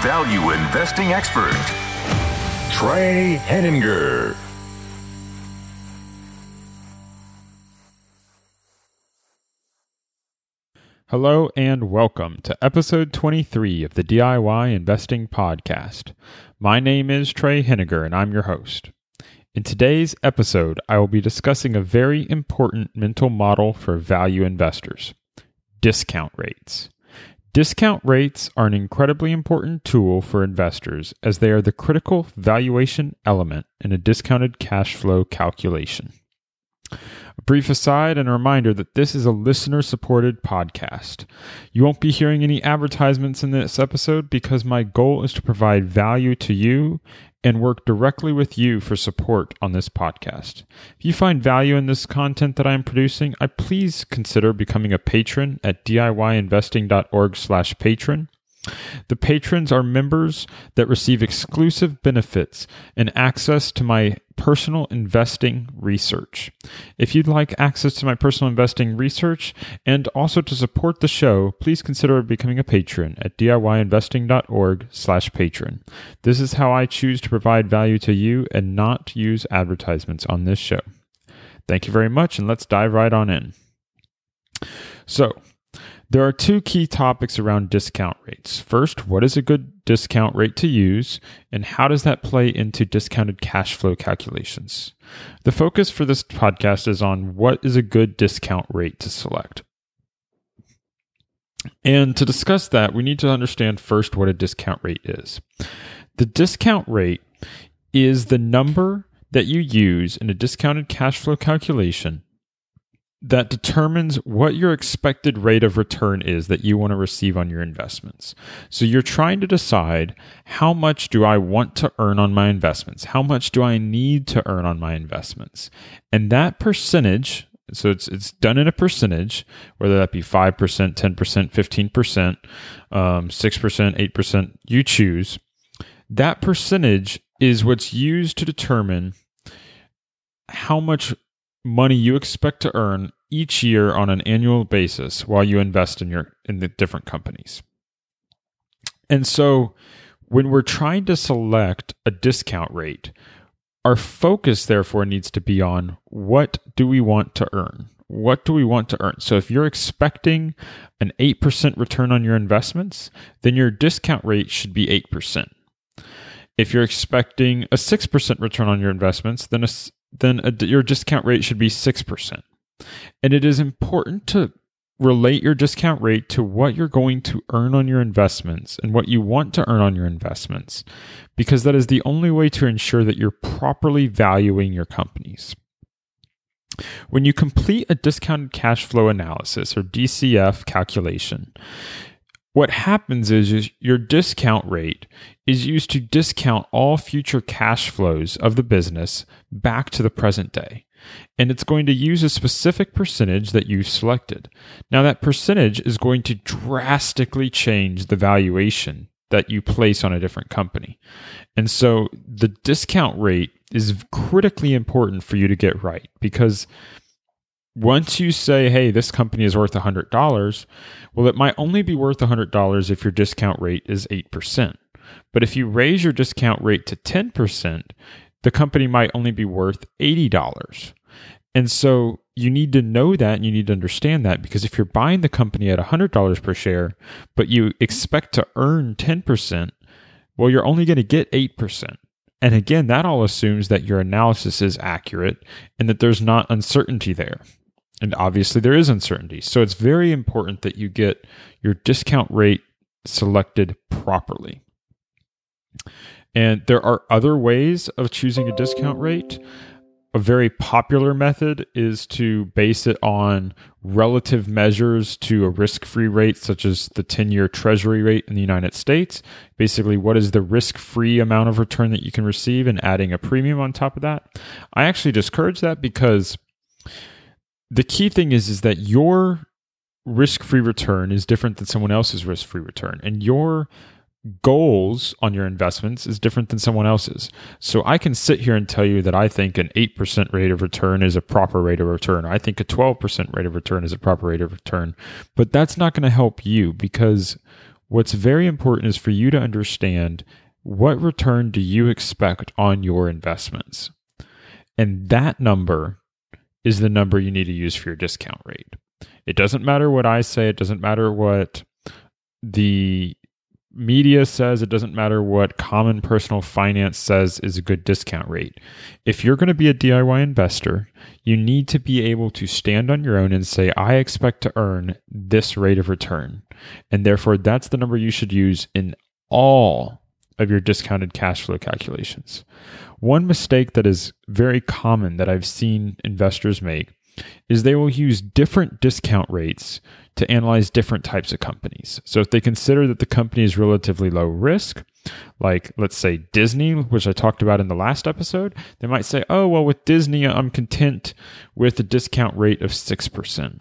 value investing expert, Trey Henninger. Hello and welcome to episode 23 of the DIY Investing Podcast. My name is Trey Henninger and I'm your host. In today's episode, I will be discussing a very important mental model for value investors discount rates. Discount rates are an incredibly important tool for investors as they are the critical valuation element in a discounted cash flow calculation. A brief aside and a reminder that this is a listener supported podcast. You won't be hearing any advertisements in this episode because my goal is to provide value to you and work directly with you for support on this podcast. If you find value in this content that I am producing, I please consider becoming a patron at diyinvesting.org/patron. The patrons are members that receive exclusive benefits and access to my personal investing research. If you'd like access to my personal investing research and also to support the show, please consider becoming a patron at diyinvesting.org/patron. This is how I choose to provide value to you and not use advertisements on this show. Thank you very much and let's dive right on in. So, there are two key topics around discount rates. First, what is a good discount rate to use, and how does that play into discounted cash flow calculations? The focus for this podcast is on what is a good discount rate to select. And to discuss that, we need to understand first what a discount rate is. The discount rate is the number that you use in a discounted cash flow calculation that determines what your expected rate of return is that you want to receive on your investments. So you're trying to decide how much do I want to earn on my investments? How much do I need to earn on my investments? And that percentage, so it's it's done in a percentage, whether that be 5%, 10%, 15%, um, 6%, 8%, you choose. That percentage is what's used to determine how much money you expect to earn each year on an annual basis while you invest in your in the different companies. And so when we're trying to select a discount rate, our focus therefore needs to be on what do we want to earn? What do we want to earn? So if you're expecting an 8% return on your investments, then your discount rate should be 8%. If you're expecting a 6% return on your investments, then a, then a, your discount rate should be 6%. And it is important to relate your discount rate to what you're going to earn on your investments and what you want to earn on your investments, because that is the only way to ensure that you're properly valuing your companies. When you complete a discounted cash flow analysis or DCF calculation, what happens is, is, your discount rate is used to discount all future cash flows of the business back to the present day. And it's going to use a specific percentage that you've selected. Now, that percentage is going to drastically change the valuation that you place on a different company. And so the discount rate is critically important for you to get right because once you say, hey, this company is worth $100, well, it might only be worth $100 if your discount rate is 8%. But if you raise your discount rate to 10%, the company might only be worth $80. And so you need to know that and you need to understand that because if you're buying the company at $100 per share, but you expect to earn 10%, well, you're only going to get 8%. And again, that all assumes that your analysis is accurate and that there's not uncertainty there. And obviously, there is uncertainty. So it's very important that you get your discount rate selected properly. And there are other ways of choosing a discount rate. a very popular method is to base it on relative measures to a risk free rate, such as the 10 year treasury rate in the United States. Basically, what is the risk free amount of return that you can receive and adding a premium on top of that. I actually discourage that because the key thing is, is that your risk free return is different than someone else's risk free return. And your goals on your investments is different than someone else's. So I can sit here and tell you that I think an 8% rate of return is a proper rate of return. I think a 12% rate of return is a proper rate of return. But that's not going to help you because what's very important is for you to understand what return do you expect on your investments? And that number is the number you need to use for your discount rate. It doesn't matter what I say, it doesn't matter what the media says it doesn't matter what common personal finance says is a good discount rate. If you're going to be a DIY investor, you need to be able to stand on your own and say, I expect to earn this rate of return. And therefore, that's the number you should use in all of your discounted cash flow calculations. One mistake that is very common that I've seen investors make is they will use different discount rates to analyze different types of companies. So if they consider that the company is relatively low risk, like let's say Disney, which I talked about in the last episode, they might say, oh, well, with Disney, I'm content with a discount rate of 6%.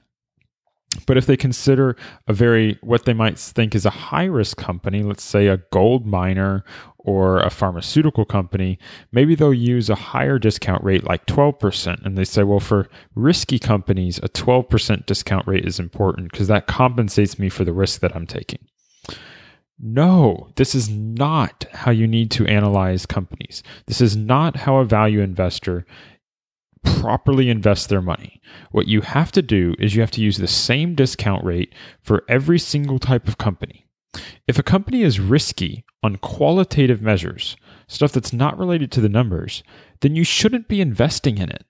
But if they consider a very, what they might think is a high risk company, let's say a gold miner or a pharmaceutical company, maybe they'll use a higher discount rate like 12%. And they say, well, for risky companies, a 12% discount rate is important because that compensates me for the risk that I'm taking. No, this is not how you need to analyze companies. This is not how a value investor properly invest their money. What you have to do is you have to use the same discount rate for every single type of company. If a company is risky on qualitative measures, stuff that's not related to the numbers, then you shouldn't be investing in it.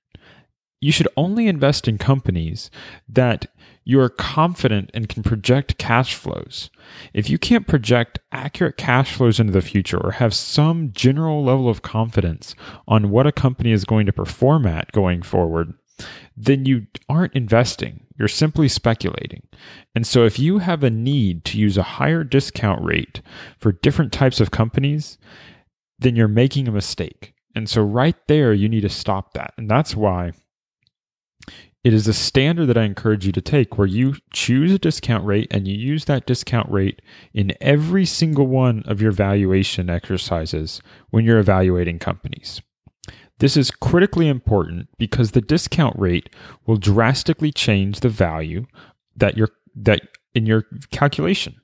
You should only invest in companies that you are confident and can project cash flows. If you can't project accurate cash flows into the future or have some general level of confidence on what a company is going to perform at going forward, then you aren't investing. You're simply speculating. And so, if you have a need to use a higher discount rate for different types of companies, then you're making a mistake. And so, right there, you need to stop that. And that's why it is a standard that I encourage you to take where you choose a discount rate and you use that discount rate in every single one of your valuation exercises when you're evaluating companies. This is critically important because the discount rate will drastically change the value that you're that in your calculation.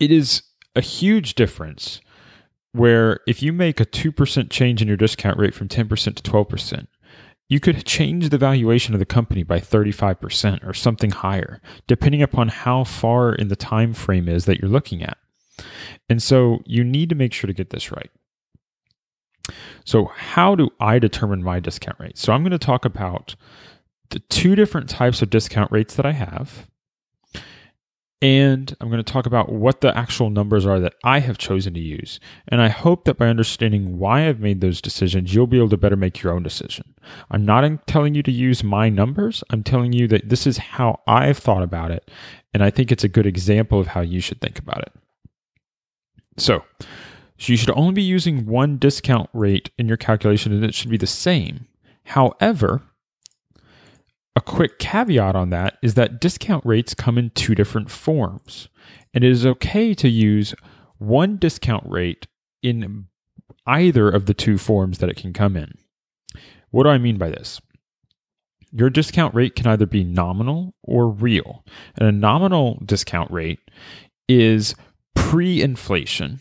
It is a huge difference where if you make a 2% change in your discount rate from 10% to 12%, you could change the valuation of the company by 35% or something higher, depending upon how far in the time frame is that you're looking at. And so you need to make sure to get this right. So, how do I determine my discount rate? So, I'm going to talk about the two different types of discount rates that I have. And I'm going to talk about what the actual numbers are that I have chosen to use. And I hope that by understanding why I've made those decisions, you'll be able to better make your own decision. I'm not telling you to use my numbers. I'm telling you that this is how I've thought about it. And I think it's a good example of how you should think about it. So, so you should only be using one discount rate in your calculation and it should be the same. However, a quick caveat on that is that discount rates come in two different forms. And it is okay to use one discount rate in either of the two forms that it can come in. What do I mean by this? Your discount rate can either be nominal or real. And a nominal discount rate is pre inflation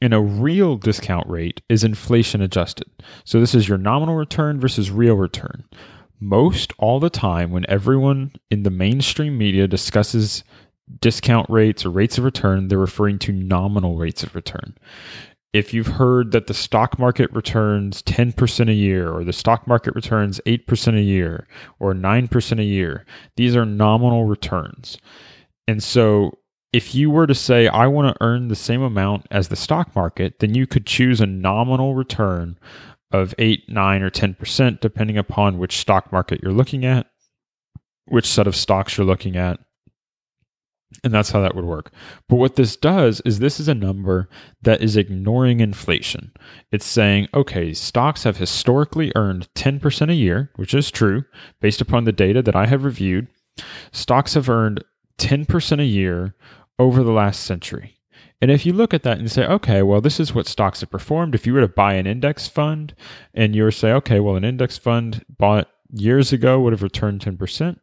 and a real discount rate is inflation adjusted. So this is your nominal return versus real return. Most all the time, when everyone in the mainstream media discusses discount rates or rates of return, they're referring to nominal rates of return. If you've heard that the stock market returns 10% a year, or the stock market returns 8% a year, or 9% a year, these are nominal returns. And so if you were to say, I want to earn the same amount as the stock market, then you could choose a nominal return of 8, 9, or 10%, depending upon which stock market you're looking at, which set of stocks you're looking at. And that's how that would work. But what this does is this is a number that is ignoring inflation. It's saying, okay, stocks have historically earned 10% a year, which is true based upon the data that I have reviewed. Stocks have earned 10% a year over the last century. And if you look at that and say, okay, well, this is what stocks have performed. If you were to buy an index fund and you were to say, okay, well, an index fund bought years ago would have returned 10%.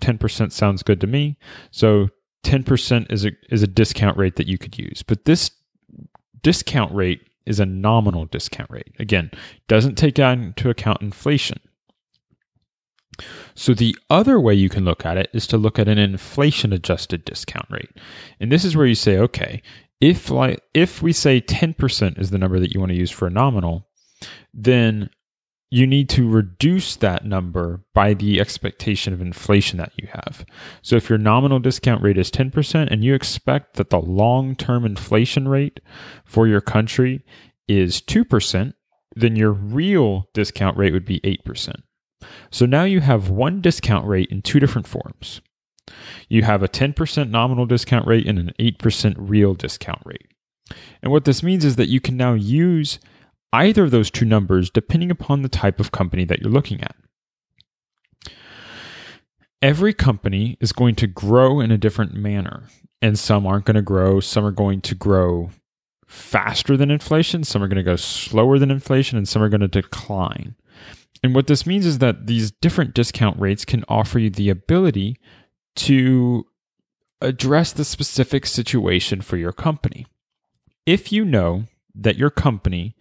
10% sounds good to me. So 10% is a, is a discount rate that you could use. But this discount rate is a nominal discount rate. Again, doesn't take into account inflation. So the other way you can look at it is to look at an inflation adjusted discount rate. And this is where you say, okay, if like if we say 10% is the number that you want to use for a nominal, then you need to reduce that number by the expectation of inflation that you have. So if your nominal discount rate is 10% and you expect that the long-term inflation rate for your country is 2%, then your real discount rate would be 8%. So now you have one discount rate in two different forms. You have a 10% nominal discount rate and an 8% real discount rate. And what this means is that you can now use either of those two numbers depending upon the type of company that you're looking at. Every company is going to grow in a different manner, and some aren't going to grow, some are going to grow faster than inflation, some are going to go slower than inflation, and some are going to decline. And what this means is that these different discount rates can offer you the ability to address the specific situation for your company. If you know that your company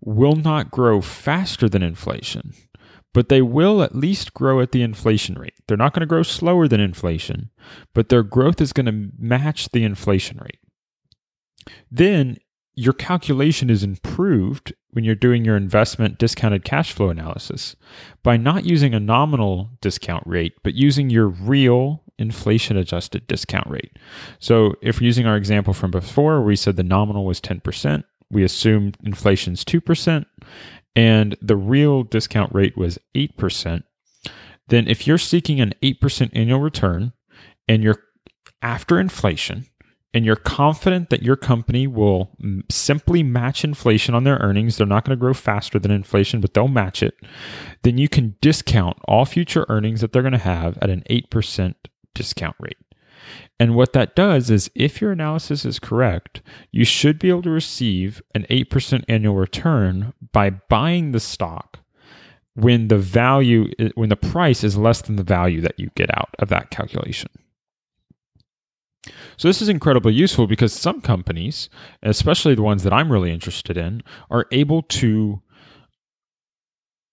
will not grow faster than inflation, but they will at least grow at the inflation rate. They're not going to grow slower than inflation, but their growth is going to match the inflation rate. Then your calculation is improved when you're doing your investment discounted cash flow analysis by not using a nominal discount rate, but using your real inflation adjusted discount rate. So if we're using our example from before, we said the nominal was 10%, we assumed inflation's 2%, and the real discount rate was 8%, then if you're seeking an 8% annual return and you're after inflation, and you're confident that your company will simply match inflation on their earnings, they're not going to grow faster than inflation, but they'll match it, then you can discount all future earnings that they're going to have at an 8% discount rate. And what that does is, if your analysis is correct, you should be able to receive an 8% annual return by buying the stock when the value, when the price is less than the value that you get out of that calculation. So, this is incredibly useful because some companies, especially the ones that I'm really interested in, are able to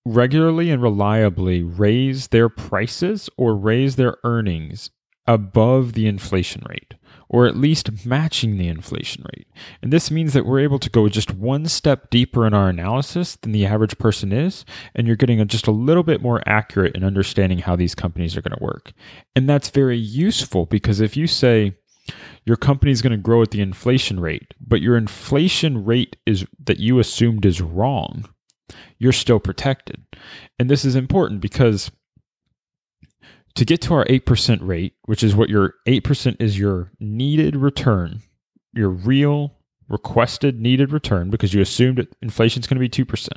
regularly and reliably raise their prices or raise their earnings above the inflation rate, or at least matching the inflation rate. And this means that we're able to go just one step deeper in our analysis than the average person is, and you're getting just a little bit more accurate in understanding how these companies are going to work. And that's very useful because if you say, your company is going to grow at the inflation rate, but your inflation rate is that you assumed is wrong, you're still protected. And this is important because to get to our 8% rate, which is what your 8% is your needed return, your real requested needed return because you assumed that inflation is going to be 2%.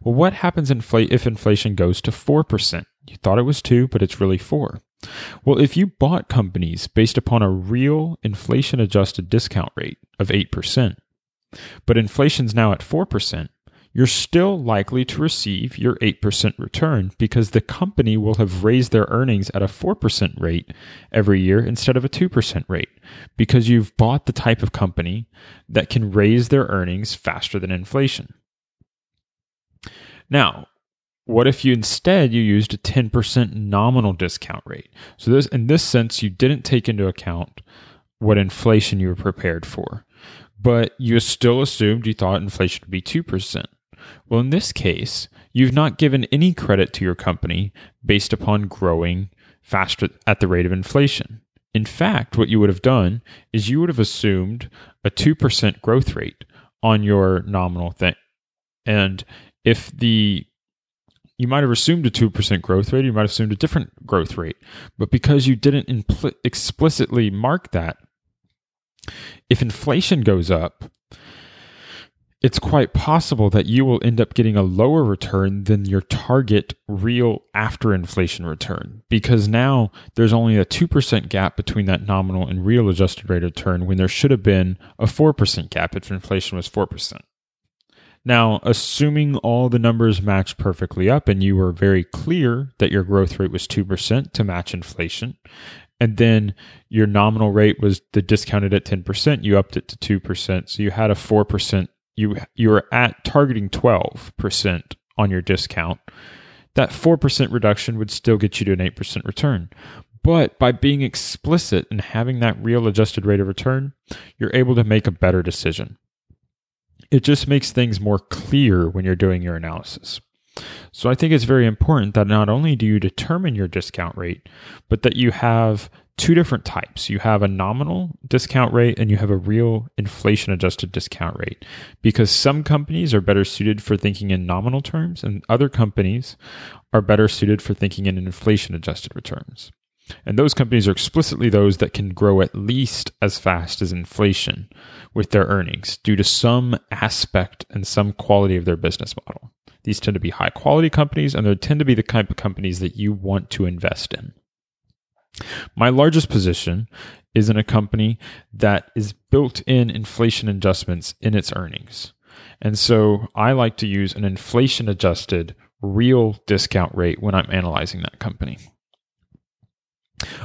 Well, what happens if inflation goes to 4%? You thought it was 2, but it's really 4. Well, if you bought companies based upon a real inflation adjusted discount rate of 8%, but inflation's now at 4%, you're still likely to receive your 8% return because the company will have raised their earnings at a 4% rate every year instead of a 2% rate because you've bought the type of company that can raise their earnings faster than inflation. Now, what if you instead you used a 10% nominal discount rate? So this in this sense you didn't take into account what inflation you were prepared for, but you still assumed you thought inflation would be 2%. Well, in this case, you've not given any credit to your company based upon growing faster at the rate of inflation. In fact, what you would have done is you would have assumed a 2% growth rate on your nominal thing. And if the you might have assumed a 2% growth rate, you might have assumed a different growth rate. But because you didn't impl- explicitly mark that, if inflation goes up, it's quite possible that you will end up getting a lower return than your target real after inflation return because now there's only a 2% gap between that nominal and real adjusted rate of return when there should have been a 4% gap if inflation was 4%. Now, assuming all the numbers match perfectly up and you were very clear that your growth rate was 2% to match inflation, and then your nominal rate was the discounted at 10%, you upped it to 2%. So you had a 4%, you, you were at targeting 12% on your discount. That 4% reduction would still get you to an 8% return. But by being explicit and having that real adjusted rate of return, you're able to make a better decision it just makes things more clear when you're doing your analysis. So I think it's very important that not only do you determine your discount rate, but that you have two different types. You have a nominal discount rate and you have a real inflation adjusted discount rate because some companies are better suited for thinking in nominal terms and other companies are better suited for thinking in inflation adjusted returns. And those companies are explicitly those that can grow at least as fast as inflation with their earnings due to some aspect and some quality of their business model. These tend to be high quality companies and they tend to be the type of companies that you want to invest in. My largest position is in a company that is built in inflation adjustments in its earnings. And so I like to use an inflation adjusted real discount rate when I'm analyzing that company.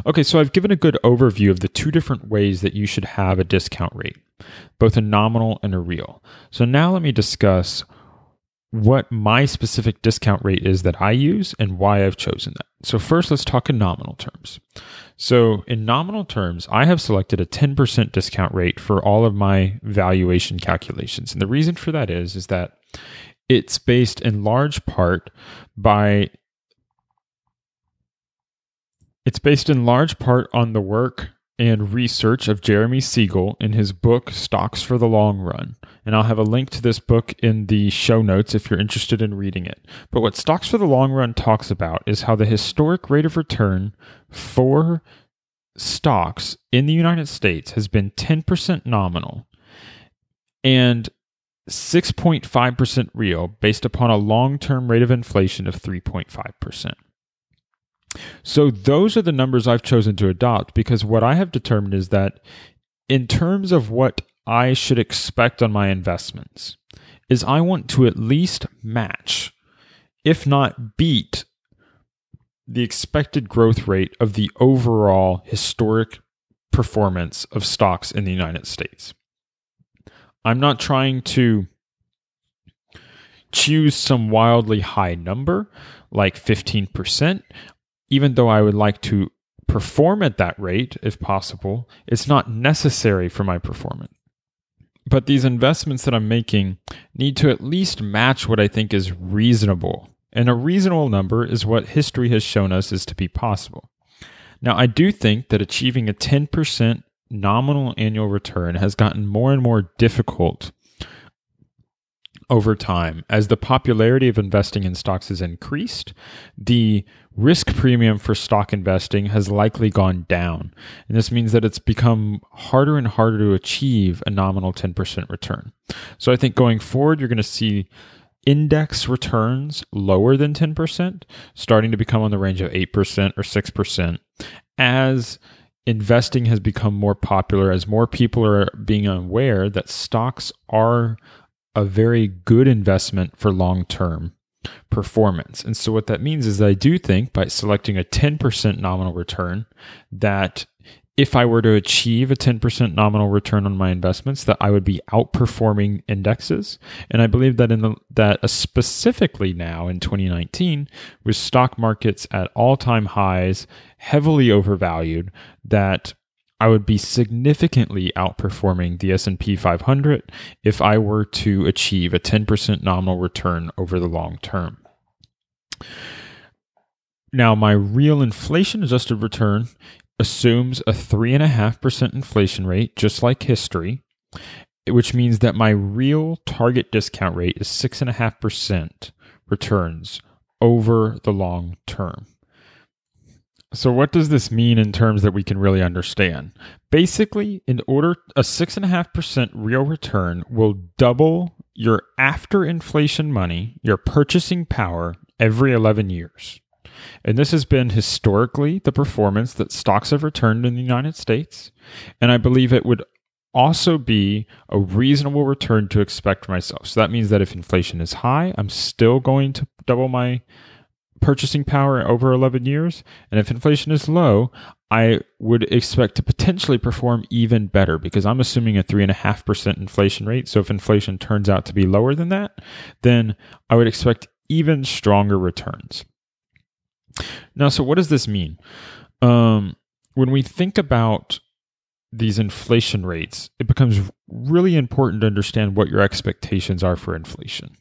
Okay, so I've given a good overview of the two different ways that you should have a discount rate, both a nominal and a real. So now let me discuss what my specific discount rate is that I use and why I've chosen that. So, first, let's talk in nominal terms. So, in nominal terms, I have selected a 10% discount rate for all of my valuation calculations. And the reason for that is, is that it's based in large part by it's based in large part on the work and research of Jeremy Siegel in his book Stocks for the Long Run. And I'll have a link to this book in the show notes if you're interested in reading it. But what Stocks for the Long Run talks about is how the historic rate of return for stocks in the United States has been 10% nominal and 6.5% real based upon a long term rate of inflation of 3.5%. So those are the numbers I've chosen to adopt because what I have determined is that in terms of what I should expect on my investments is I want to at least match if not beat the expected growth rate of the overall historic performance of stocks in the United States. I'm not trying to choose some wildly high number like 15% even though I would like to perform at that rate if possible, it's not necessary for my performance. But these investments that I'm making need to at least match what I think is reasonable. And a reasonable number is what history has shown us is to be possible. Now, I do think that achieving a 10% nominal annual return has gotten more and more difficult over time. As the popularity of investing in stocks has increased, the risk premium for stock investing has likely gone down. And this means that it's become harder and harder to achieve a nominal 10% return. So I think going forward, you're going to see index returns lower than 10%, starting to become on the range of 8% or 6% as investing has become more popular as more people are being aware that stocks are a very good investment for long term performance. And so what that means is that I do think by selecting a 10% nominal return that if I were to achieve a 10% nominal return on my investments, that I would be outperforming indexes. And I believe that in the, that specifically now in 2019, with stock markets at all-time highs, heavily overvalued, that I would be significantly outperforming the S&P 500 if I were to achieve a 10% nominal return over the long term. Now, my real inflation adjusted return assumes a 3.5% inflation rate, just like history. which means that my real target discount rate is 6.5% returns over the long term. So, what does this mean in terms that we can really understand? Basically, in order a 6.5% real return will double your after inflation money, your purchasing power, every 11 years. And this has been historically the performance that stocks have returned in the United States. And I believe it would also be a reasonable return to expect for myself. So that means that if inflation is high, I'm still going to double my purchasing power over 11 years. And if inflation is low, I would expect to potentially perform even better because I'm assuming a 3.5% inflation rate. So if inflation turns out to be lower than that, then I would expect even stronger returns. Now, so what does this mean? Um, when we think about these inflation rates, it becomes really important to understand what your expectations are for inflation.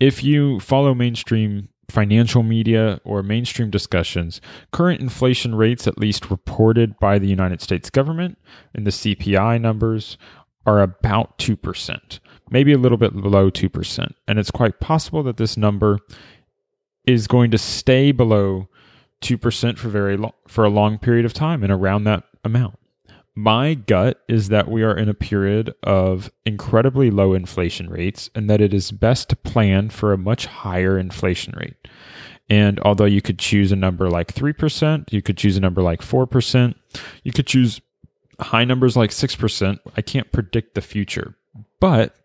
If you follow mainstream financial media or mainstream discussions, current inflation rates, at least reported by the United States government in the CPI numbers, are about 2%, maybe a little bit below 2%. And it's quite possible that this number is going to stay below 2% for very long, for a long period of time and around that amount. My gut is that we are in a period of incredibly low inflation rates and that it is best to plan for a much higher inflation rate. And although you could choose a number like 3%, you could choose a number like 4%, you could choose high numbers like 6%. I can't predict the future. But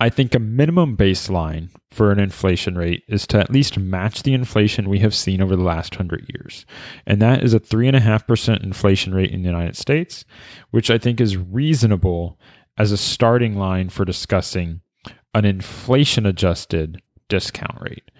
I think a minimum baseline for an inflation rate is to at least match the inflation we have seen over the last 100 years. And that is a 3.5% inflation rate in the United States, which I think is reasonable as a starting line for discussing an inflation adjusted discount rate.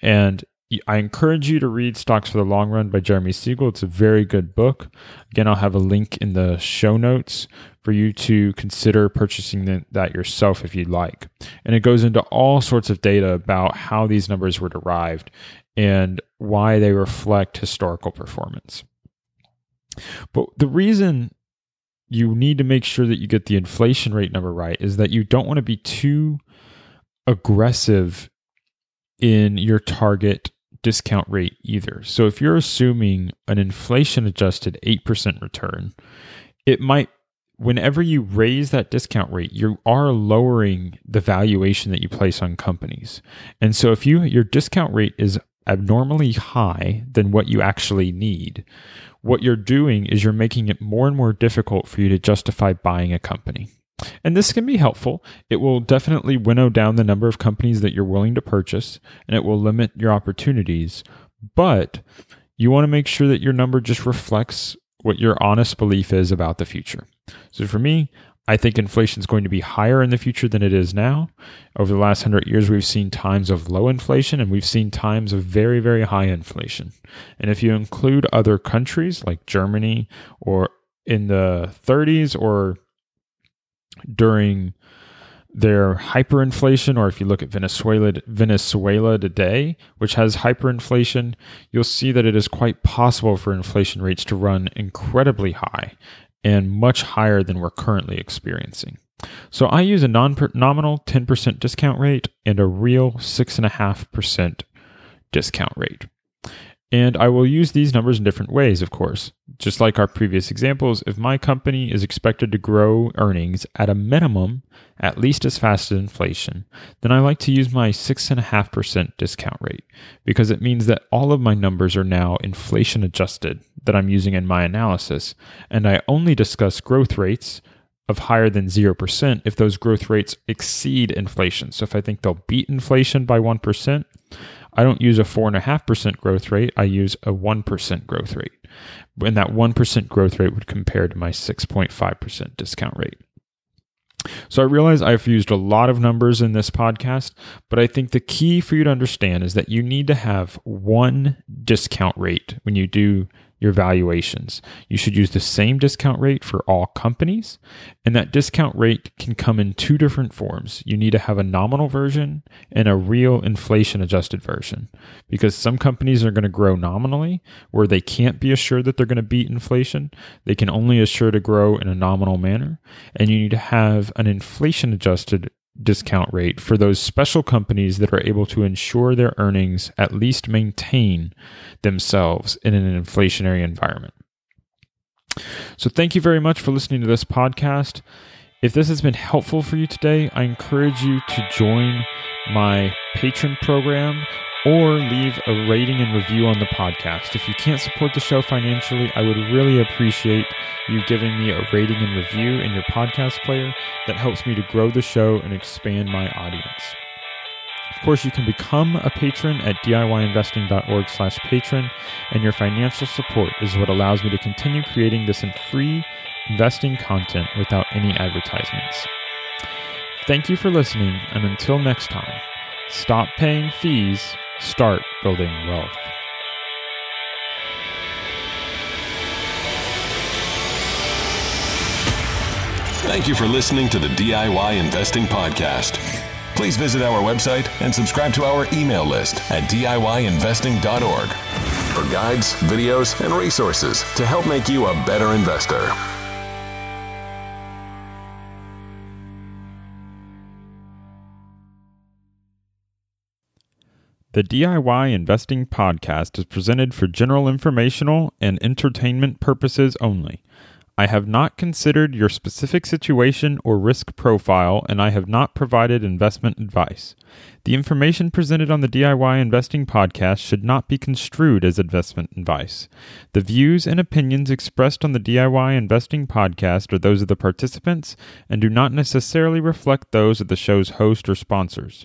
And I encourage you to read Stocks for the Long Run by Jeremy Siegel. It's a very good book. Again, I'll have a link in the show notes for you to consider purchasing that yourself if you'd like. And it goes into all sorts of data about how these numbers were derived and why they reflect historical performance. But the reason you need to make sure that you get the inflation rate number right is that you don't want to be too aggressive in your target discount rate either. So if you're assuming an inflation adjusted 8% return, it might whenever you raise that discount rate, you are lowering the valuation that you place on companies. And so if you your discount rate is abnormally high than what you actually need, what you're doing is you're making it more and more difficult for you to justify buying a company. And this can be helpful. It will definitely winnow down the number of companies that you're willing to purchase and it will limit your opportunities. But you want to make sure that your number just reflects what your honest belief is about the future. So for me, I think inflation is going to be higher in the future than it is now. Over the last hundred years, we've seen times of low inflation and we've seen times of very, very high inflation. And if you include other countries like Germany or in the 30s or during their hyperinflation, or if you look at Venezuela, Venezuela today, which has hyperinflation, you'll see that it is quite possible for inflation rates to run incredibly high and much higher than we're currently experiencing. So I use a non nominal 10% discount rate and a real 6.5% discount rate. And I will use these numbers in different ways, of course. Just like our previous examples, if my company is expected to grow earnings at a minimum at least as fast as inflation, then I like to use my 6.5% discount rate because it means that all of my numbers are now inflation adjusted that I'm using in my analysis. And I only discuss growth rates of higher than 0% if those growth rates exceed inflation. So if I think they'll beat inflation by 1%, I don't use a 4.5% growth rate, I use a 1% growth rate. And that 1% growth rate would compare to my 6.5% discount rate. So I realize I've used a lot of numbers in this podcast, but I think the key for you to understand is that you need to have one discount rate when you do your valuations. You should use the same discount rate for all companies, and that discount rate can come in two different forms. You need to have a nominal version and a real inflation adjusted version because some companies are going to grow nominally where they can't be assured that they're going to beat inflation. They can only assure to grow in a nominal manner, and you need to have an inflation adjusted discount rate for those special companies that are able to ensure their earnings at least maintain themselves in an inflationary environment. So, thank you very much for listening to this podcast. If this has been helpful for you today, I encourage you to join my patron program or leave a rating and review on the podcast. If you can't support the show financially, I would really appreciate you giving me a rating and review in your podcast player. That helps me to grow the show and expand my audience. Of course, you can become a patron at DIYinvesting.org slash patron, and your financial support is what allows me to continue creating this in free investing content without any advertisements. Thank you for listening, and until next time, stop paying fees Start building wealth. Thank you for listening to the DIY Investing Podcast. Please visit our website and subscribe to our email list at DIYinvesting.org for guides, videos, and resources to help make you a better investor. The DIY Investing Podcast is presented for general informational and entertainment purposes only. I have not considered your specific situation or risk profile, and I have not provided investment advice. The information presented on the DIY Investing Podcast should not be construed as investment advice. The views and opinions expressed on the DIY Investing Podcast are those of the participants and do not necessarily reflect those of the show's host or sponsors.